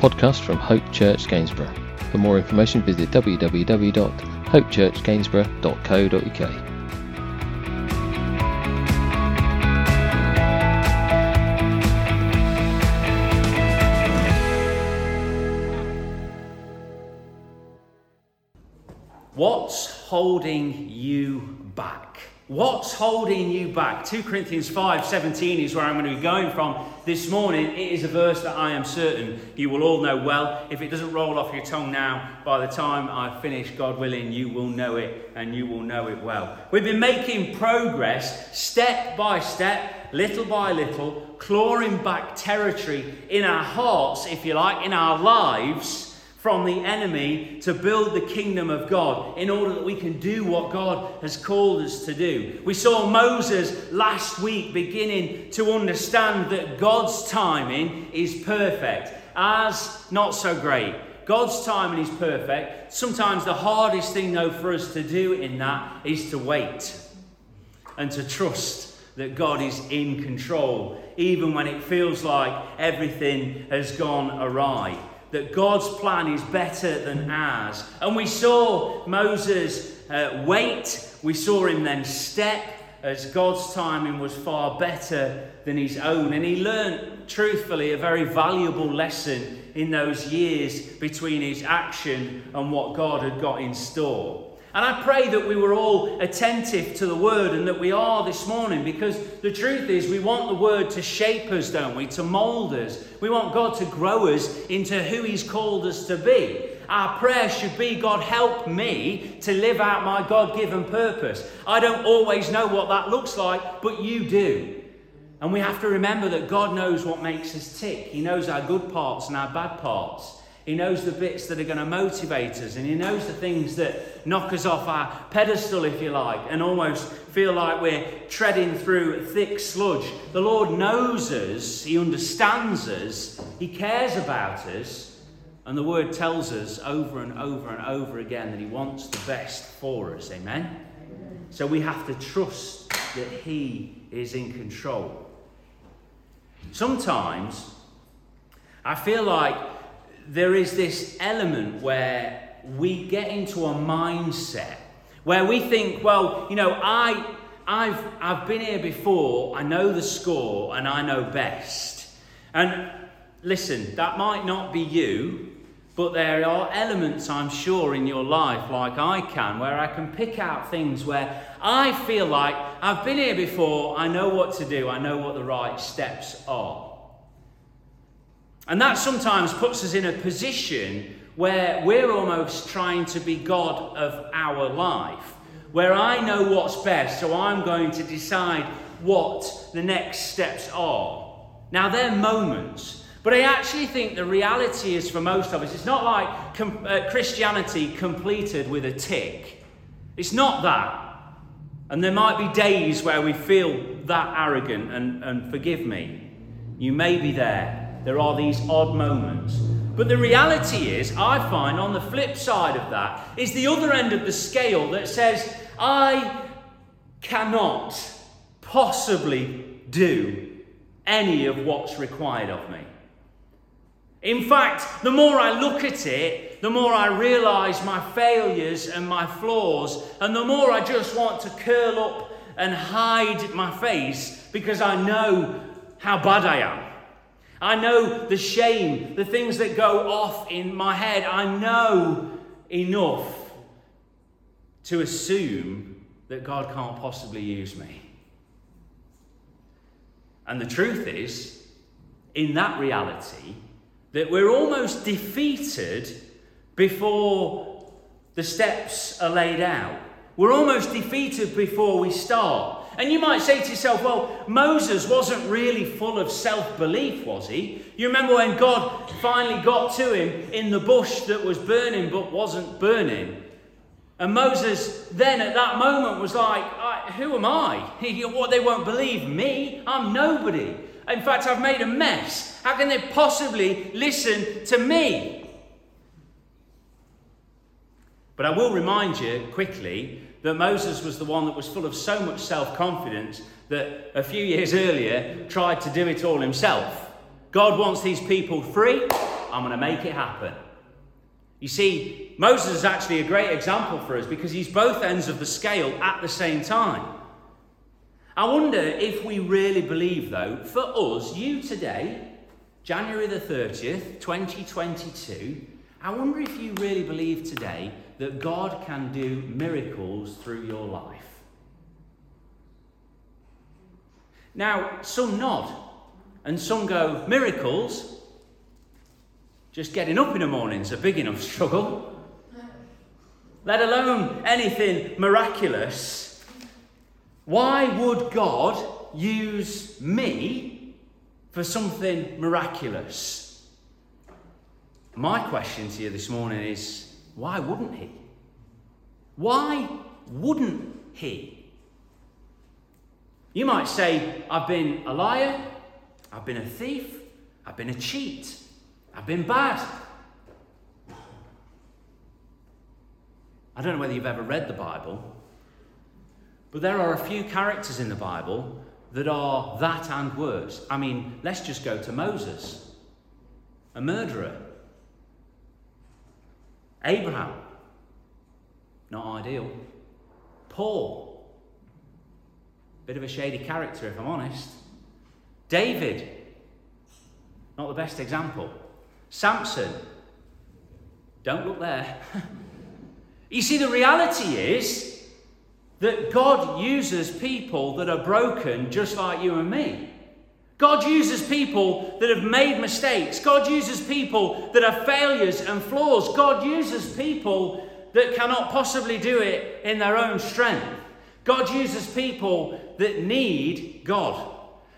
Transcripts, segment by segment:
podcast from Hope Church Gainsborough. For more information, visit www.hopechurchgainsborough.co.uk. What's holding you back? What's holding you back? 2 Corinthians 5 17 is where I'm going to be going from this morning. It is a verse that I am certain you will all know well. If it doesn't roll off your tongue now, by the time I finish, God willing, you will know it and you will know it well. We've been making progress step by step, little by little, clawing back territory in our hearts, if you like, in our lives from the enemy to build the kingdom of God in order that we can do what God has called us to do. We saw Moses last week beginning to understand that God's timing is perfect, as not so great. God's timing is perfect. Sometimes the hardest thing, though, for us to do in that is to wait and to trust that God is in control, even when it feels like everything has gone awry that God's plan is better than ours. And we saw Moses uh, wait, we saw him then step as God's timing was far better than his own. And he learned, truthfully, a very valuable lesson in those years between his action and what God had got in store. And I pray that we were all attentive to the word and that we are this morning because the truth is we want the word to shape us, don't we? To mold us. We want God to grow us into who He's called us to be. Our prayer should be God, help me to live out my God given purpose. I don't always know what that looks like, but you do. And we have to remember that God knows what makes us tick, He knows our good parts and our bad parts. He knows the bits that are going to motivate us, and He knows the things that knock us off our pedestal, if you like, and almost feel like we're treading through thick sludge. The Lord knows us, He understands us, He cares about us, and the Word tells us over and over and over again that He wants the best for us. Amen? So we have to trust that He is in control. Sometimes I feel like there is this element where we get into a mindset where we think, well, you know, I, I've, I've been here before, I know the score, and I know best. And listen, that might not be you, but there are elements, I'm sure, in your life, like I can, where I can pick out things where I feel like I've been here before, I know what to do, I know what the right steps are. And that sometimes puts us in a position where we're almost trying to be God of our life, where I know what's best, so I'm going to decide what the next steps are. Now, they're moments, but I actually think the reality is for most of us, it's not like com- uh, Christianity completed with a tick. It's not that. And there might be days where we feel that arrogant, and, and forgive me, you may be there there are these odd moments. But the reality is, I find on the flip side of that is the other end of the scale that says, I cannot possibly do any of what's required of me. In fact, the more I look at it, the more I realize my failures and my flaws, and the more I just want to curl up and hide my face because I know how bad I am. I know the shame, the things that go off in my head. I know enough to assume that God can't possibly use me. And the truth is, in that reality, that we're almost defeated before the steps are laid out. We're almost defeated before we start. And you might say to yourself, well, Moses wasn't really full of self belief, was he? You remember when God finally got to him in the bush that was burning but wasn't burning? And Moses then at that moment was like, Who am I? what, they won't believe me? I'm nobody. In fact, I've made a mess. How can they possibly listen to me? But I will remind you quickly that Moses was the one that was full of so much self confidence that a few years earlier tried to do it all himself. God wants these people free, I'm going to make it happen. You see, Moses is actually a great example for us because he's both ends of the scale at the same time. I wonder if we really believe, though, for us, you today, January the 30th, 2022, I wonder if you really believe today that God can do miracles through your life. Now, some nod and some go, miracles? Just getting up in the morning's a big enough struggle. Let alone anything miraculous. Why would God use me for something miraculous? My question to you this morning is why wouldn't He? Why wouldn't He? You might say, I've been a liar, I've been a thief, I've been a cheat, I've been bad. I don't know whether you've ever read the Bible, but there are a few characters in the Bible that are that and worse. I mean, let's just go to Moses, a murderer. Abraham, not ideal. Paul, bit of a shady character if I'm honest. David, not the best example. Samson, don't look there. you see, the reality is that God uses people that are broken just like you and me. God uses people that have made mistakes. God uses people that are failures and flaws. God uses people that cannot possibly do it in their own strength. God uses people that need God.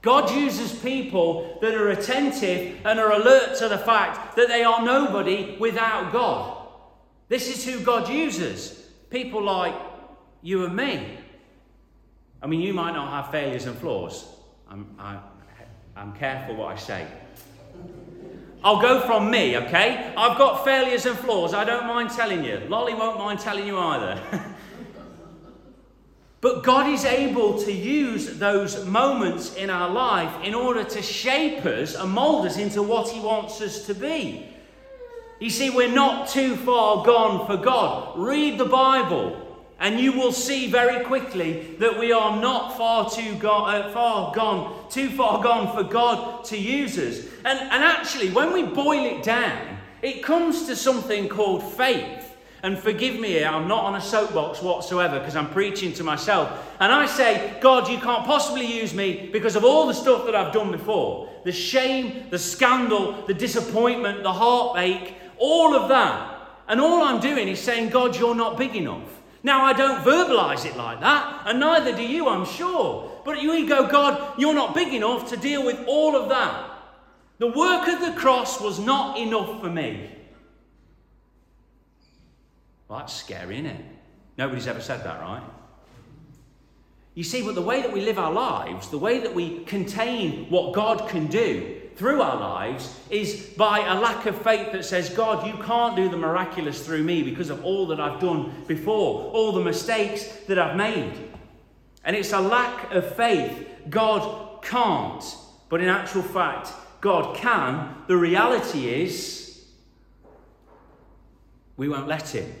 God uses people that are attentive and are alert to the fact that they are nobody without God. This is who God uses. People like you and me. I mean, you might not have failures and flaws. I'm, I, I'm careful what I say. I'll go from me, okay? I've got failures and flaws. I don't mind telling you. Lolly won't mind telling you either. But God is able to use those moments in our life in order to shape us and mold us into what He wants us to be. You see, we're not too far gone for God. Read the Bible, and you will see very quickly that we are not far too go- uh, far gone, too far gone for God to use us. And, and actually, when we boil it down, it comes to something called faith. And forgive me here, I'm not on a soapbox whatsoever because I'm preaching to myself. And I say, God, you can't possibly use me because of all the stuff that I've done before the shame, the scandal, the disappointment, the heartache, all of that. And all I'm doing is saying, God, you're not big enough. Now, I don't verbalize it like that, and neither do you, I'm sure. But you go, God, you're not big enough to deal with all of that. The work of the cross was not enough for me. Well, that's scary, isn't it? Nobody's ever said that, right? You see, but the way that we live our lives, the way that we contain what God can do through our lives, is by a lack of faith that says, God, you can't do the miraculous through me because of all that I've done before, all the mistakes that I've made. And it's a lack of faith. God can't. But in actual fact, God can. The reality is, we won't let Him.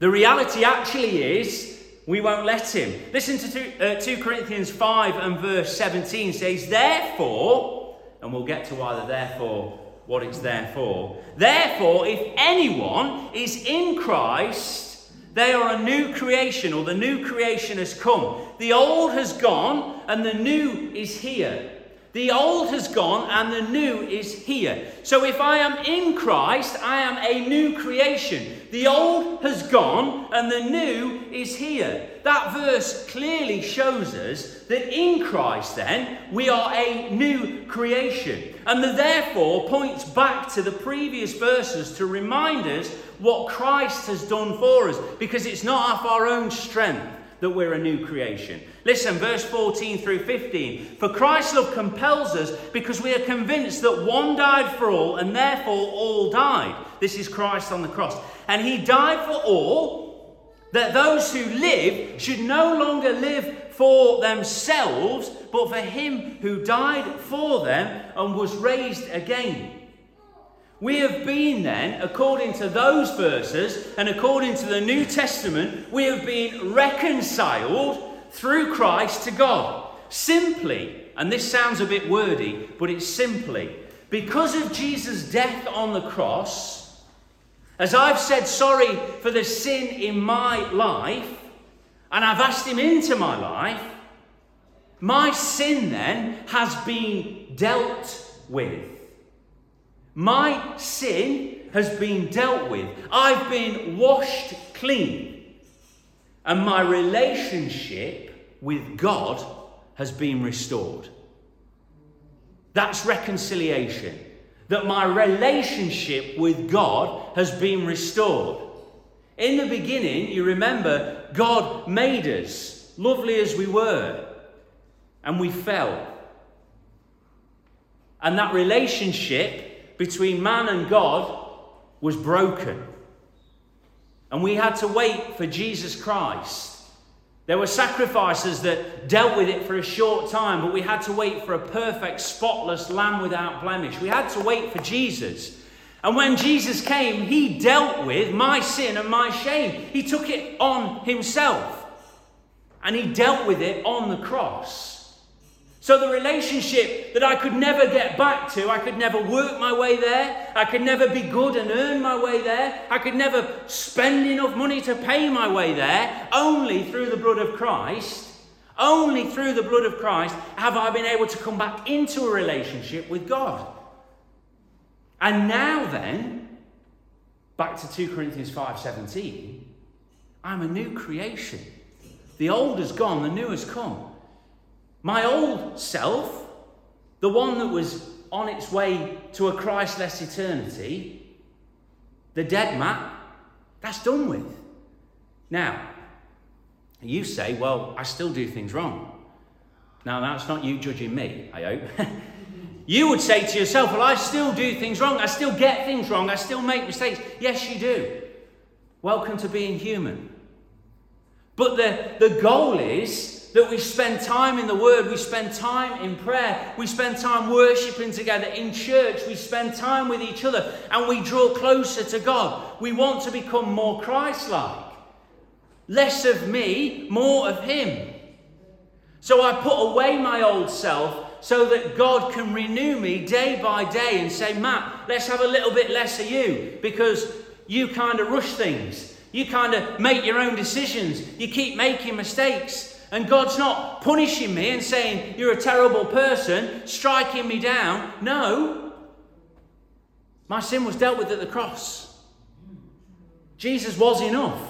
The reality actually is we won't let him. Listen to 2, uh, 2 Corinthians 5 and verse 17 says, Therefore, and we'll get to why the therefore, what it's there for. Therefore, if anyone is in Christ, they are a new creation, or the new creation has come. The old has gone, and the new is here. The old has gone and the new is here. So if I am in Christ, I am a new creation. The old has gone and the new is here. That verse clearly shows us that in Christ, then, we are a new creation. And the therefore points back to the previous verses to remind us what Christ has done for us because it's not of our own strength that we're a new creation. Listen, verse 14 through 15. For Christ's love compels us because we are convinced that one died for all and therefore all died. This is Christ on the cross. And he died for all, that those who live should no longer live for themselves, but for him who died for them and was raised again. We have been then, according to those verses and according to the New Testament, we have been reconciled through Christ to God. Simply, and this sounds a bit wordy, but it's simply because of Jesus' death on the cross, as I've said sorry for the sin in my life, and I've asked Him into my life, my sin then has been dealt with. My sin has been dealt with. I've been washed clean. And my relationship with God has been restored. That's reconciliation. That my relationship with God has been restored. In the beginning, you remember, God made us, lovely as we were, and we fell. And that relationship between man and God was broken. And we had to wait for Jesus Christ there were sacrifices that dealt with it for a short time, but we had to wait for a perfect, spotless lamb without blemish. We had to wait for Jesus. And when Jesus came, he dealt with my sin and my shame. He took it on himself. And he dealt with it on the cross. So, the relationship that I could never get back to, I could never work my way there, I could never be good and earn my way there, I could never spend enough money to pay my way there, only through the blood of Christ, only through the blood of Christ have I been able to come back into a relationship with God. And now then, back to 2 Corinthians 5:17, I'm a new creation. The old has gone, the new has come. My old self, the one that was on its way to a Christless eternity, the dead Matt, that's done with. Now, you say, well, I still do things wrong. Now, that's not you judging me, I hope. you would say to yourself, well, I still do things wrong. I still get things wrong. I still make mistakes. Yes, you do. Welcome to being human. But the, the goal is that we spend time in the Word, we spend time in prayer, we spend time worshipping together in church, we spend time with each other, and we draw closer to God. We want to become more Christ like. Less of me, more of Him. So I put away my old self so that God can renew me day by day and say, Matt, let's have a little bit less of you because you kind of rush things. You kind of make your own decisions. You keep making mistakes. And God's not punishing me and saying, You're a terrible person, striking me down. No. My sin was dealt with at the cross. Jesus was enough.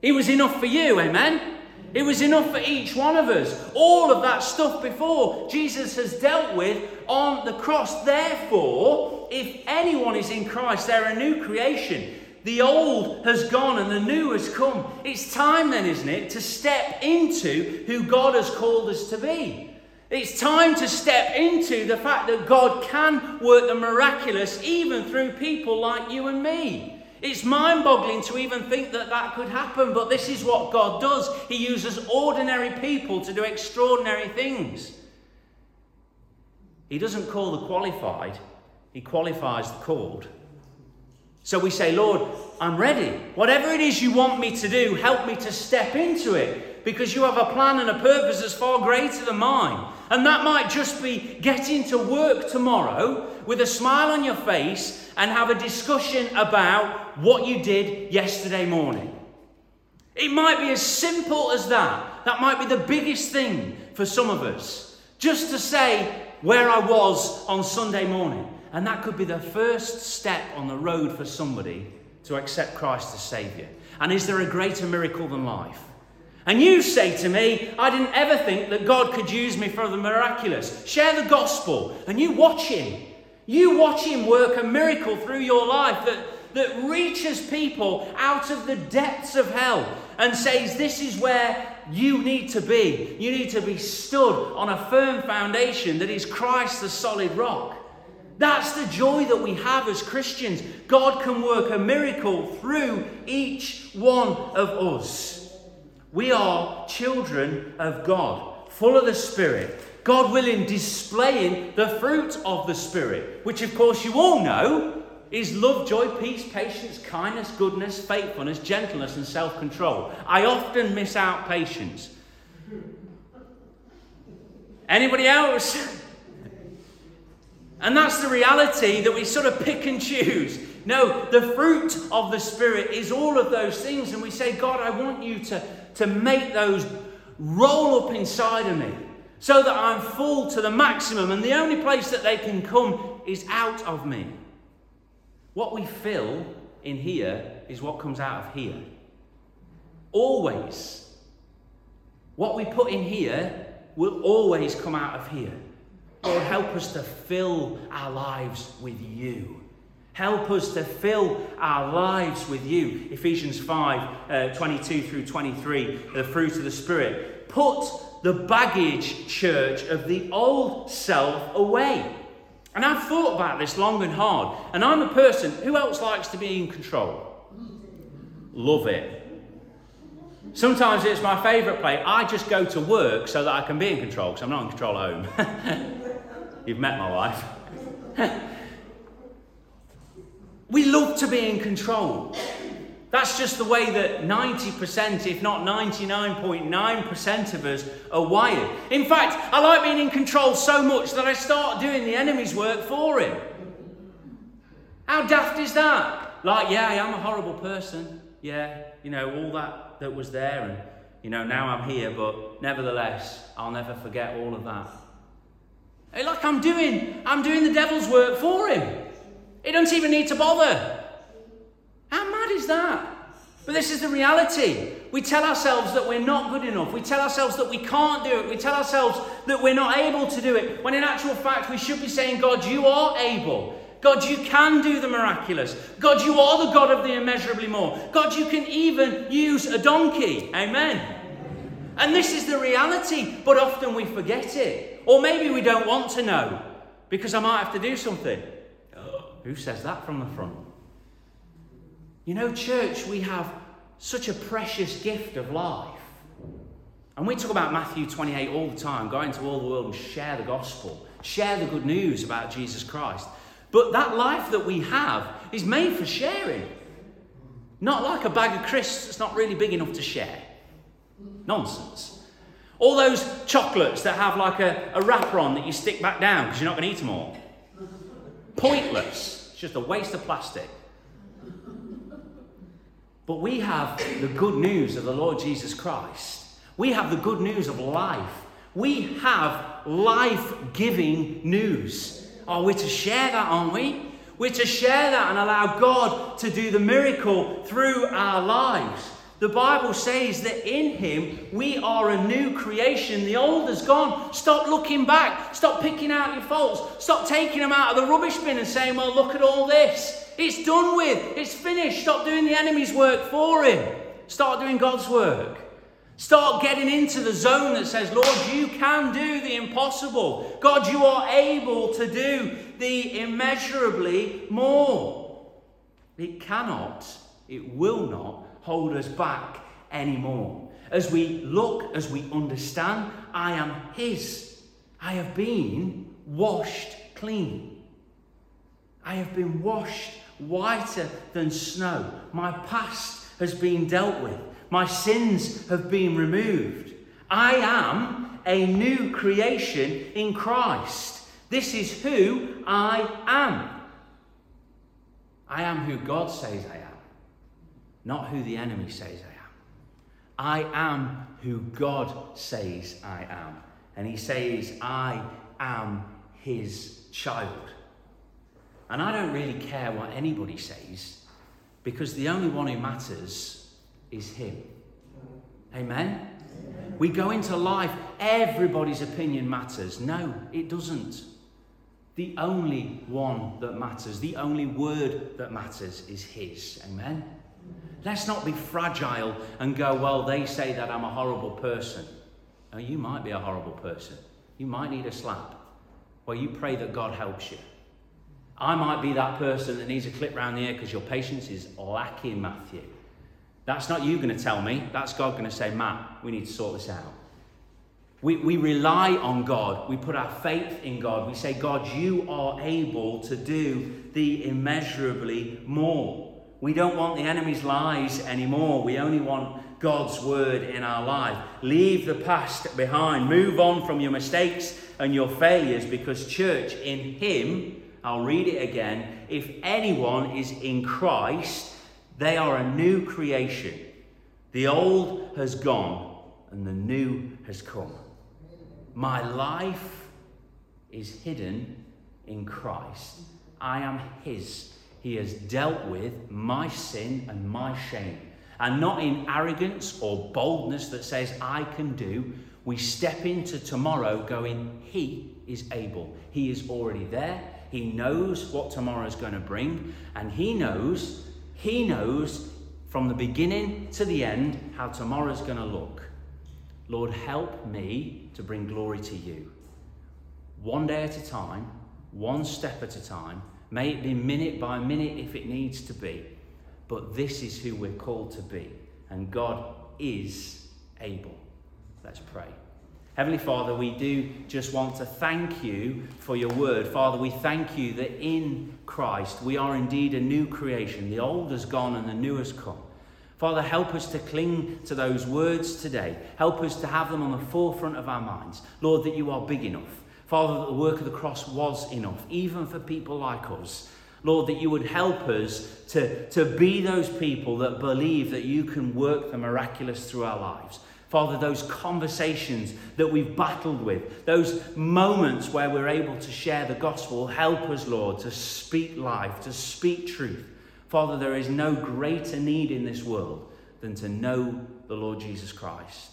He was enough for you, amen? It was enough for each one of us. All of that stuff before, Jesus has dealt with on the cross. Therefore, if anyone is in Christ, they're a new creation. The old has gone and the new has come. It's time then, isn't it, to step into who God has called us to be. It's time to step into the fact that God can work the miraculous even through people like you and me. It's mind boggling to even think that that could happen, but this is what God does. He uses ordinary people to do extraordinary things. He doesn't call the qualified, He qualifies the called. So we say, Lord, I'm ready. Whatever it is you want me to do, help me to step into it because you have a plan and a purpose that's far greater than mine. And that might just be getting to work tomorrow with a smile on your face and have a discussion about what you did yesterday morning. It might be as simple as that. That might be the biggest thing for some of us. Just to say where I was on Sunday morning. And that could be the first step on the road for somebody to accept Christ as Saviour. And is there a greater miracle than life? And you say to me, I didn't ever think that God could use me for the miraculous. Share the gospel and you watch Him. You watch Him work a miracle through your life that, that reaches people out of the depths of hell and says, This is where you need to be. You need to be stood on a firm foundation that is Christ the solid rock. That's the joy that we have as Christians. God can work a miracle through each one of us. We are children of God, full of the Spirit. God willing, displaying the fruit of the Spirit, which of course you all know is love, joy, peace, patience, kindness, goodness, faithfulness, gentleness, and self control. I often miss out patience. Anybody else? And that's the reality that we sort of pick and choose. No, the fruit of the Spirit is all of those things. And we say, God, I want you to, to make those roll up inside of me so that I'm full to the maximum. And the only place that they can come is out of me. What we fill in here is what comes out of here. Always. What we put in here will always come out of here. Lord, help us to fill our lives with you. Help us to fill our lives with you. Ephesians 5 uh, 22 through 23, the fruit of the Spirit. Put the baggage, church, of the old self away. And I've thought about this long and hard. And I'm a person, who else likes to be in control? Love it. Sometimes it's my favourite play. I just go to work so that I can be in control because I'm not in control at home. You've met my wife. we love to be in control. That's just the way that 90%, if not 99.9% of us are wired. In fact, I like being in control so much that I start doing the enemy's work for him. How daft is that? Like, yeah, I am a horrible person. Yeah, you know, all that that was there, and, you know, now I'm here, but nevertheless, I'll never forget all of that. Like I'm doing, I'm doing the devil's work for him. He doesn't even need to bother. How mad is that? But this is the reality. We tell ourselves that we're not good enough. We tell ourselves that we can't do it. We tell ourselves that we're not able to do it. When in actual fact, we should be saying, God, you are able. God, you can do the miraculous. God, you are the God of the immeasurably more. God, you can even use a donkey. Amen. And this is the reality, but often we forget it. Or maybe we don't want to know because I might have to do something. who says that from the front? You know, church, we have such a precious gift of life. And we talk about Matthew 28 all the time go into all the world and share the gospel, share the good news about Jesus Christ. But that life that we have is made for sharing. Not like a bag of crisps that's not really big enough to share. Nonsense. All those chocolates that have like a, a wrapper on that you stick back down because you're not going to eat them all. Pointless. It's just a waste of plastic. But we have the good news of the Lord Jesus Christ. We have the good news of life. We have life giving news. Oh, we're to share that, aren't we? We're to share that and allow God to do the miracle through our lives. The Bible says that in Him we are a new creation. The old is gone. Stop looking back. Stop picking out your faults. Stop taking them out of the rubbish bin and saying, well, look at all this. It's done with. It's finished. Stop doing the enemy's work for Him. Start doing God's work. Start getting into the zone that says, Lord, you can do the impossible. God, you are able to do the immeasurably more. It cannot, it will not hold us back anymore. As we look, as we understand, I am His. I have been washed clean. I have been washed whiter than snow. My past has been dealt with. My sins have been removed. I am a new creation in Christ. This is who I am. I am who God says I am not who the enemy says I am. I am who God says I am. And he says, I am his child. And I don't really care what anybody says because the only one who matters is him. Amen? Amen? We go into life, everybody's opinion matters. No, it doesn't. The only one that matters, the only word that matters is his. Amen? Let's not be fragile and go, well, they say that I'm a horrible person. You might be a horrible person. You might need a slap. Well, you pray that God helps you. I might be that person that needs a clip round the ear because your patience is lacking, Matthew. That's not you going to tell me. That's God going to say, Matt, we need to sort this out. We, we rely on God. We put our faith in God. We say, God, you are able to do the immeasurably more. We don't want the enemy's lies anymore. We only want God's word in our life. Leave the past behind. Move on from your mistakes and your failures because, church, in Him, I'll read it again. If anyone is in Christ, they are a new creation. The old has gone and the new has come. My life is hidden in Christ. I am His. He has dealt with my sin and my shame. And not in arrogance or boldness that says, I can do. We step into tomorrow going, He is able. He is already there. He knows what tomorrow is going to bring. And He knows, He knows from the beginning to the end how tomorrow is going to look. Lord, help me to bring glory to you. One day at a time, one step at a time, may it be minute by minute if it needs to be, but this is who we're called to be, and God is able. Let's pray. Heavenly Father, we do just want to thank you for your word. Father, we thank you that in Christ we are indeed a new creation. The old has gone and the new has come. Father, help us to cling to those words today. Help us to have them on the forefront of our minds. Lord, that you are big enough. Father, that the work of the cross was enough, even for people like us. Lord, that you would help us to, to be those people that believe that you can work the miraculous through our lives. Father, those conversations that we've battled with, those moments where we're able to share the gospel, help us, Lord, to speak life, to speak truth. Father, there is no greater need in this world than to know the Lord Jesus Christ.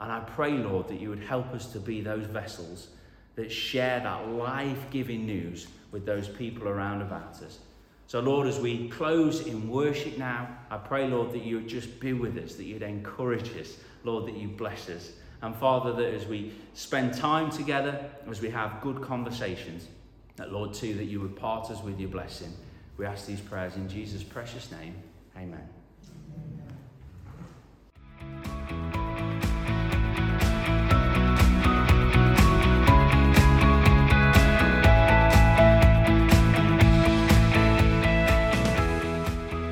And I pray, Lord, that you would help us to be those vessels that share that life giving news with those people around about us. So, Lord, as we close in worship now, I pray, Lord, that you would just be with us, that you'd encourage us, Lord, that you bless us. And Father, that as we spend time together, as we have good conversations, that, Lord, too, that you would part us with your blessing. We ask these prayers in Jesus' precious name. Amen.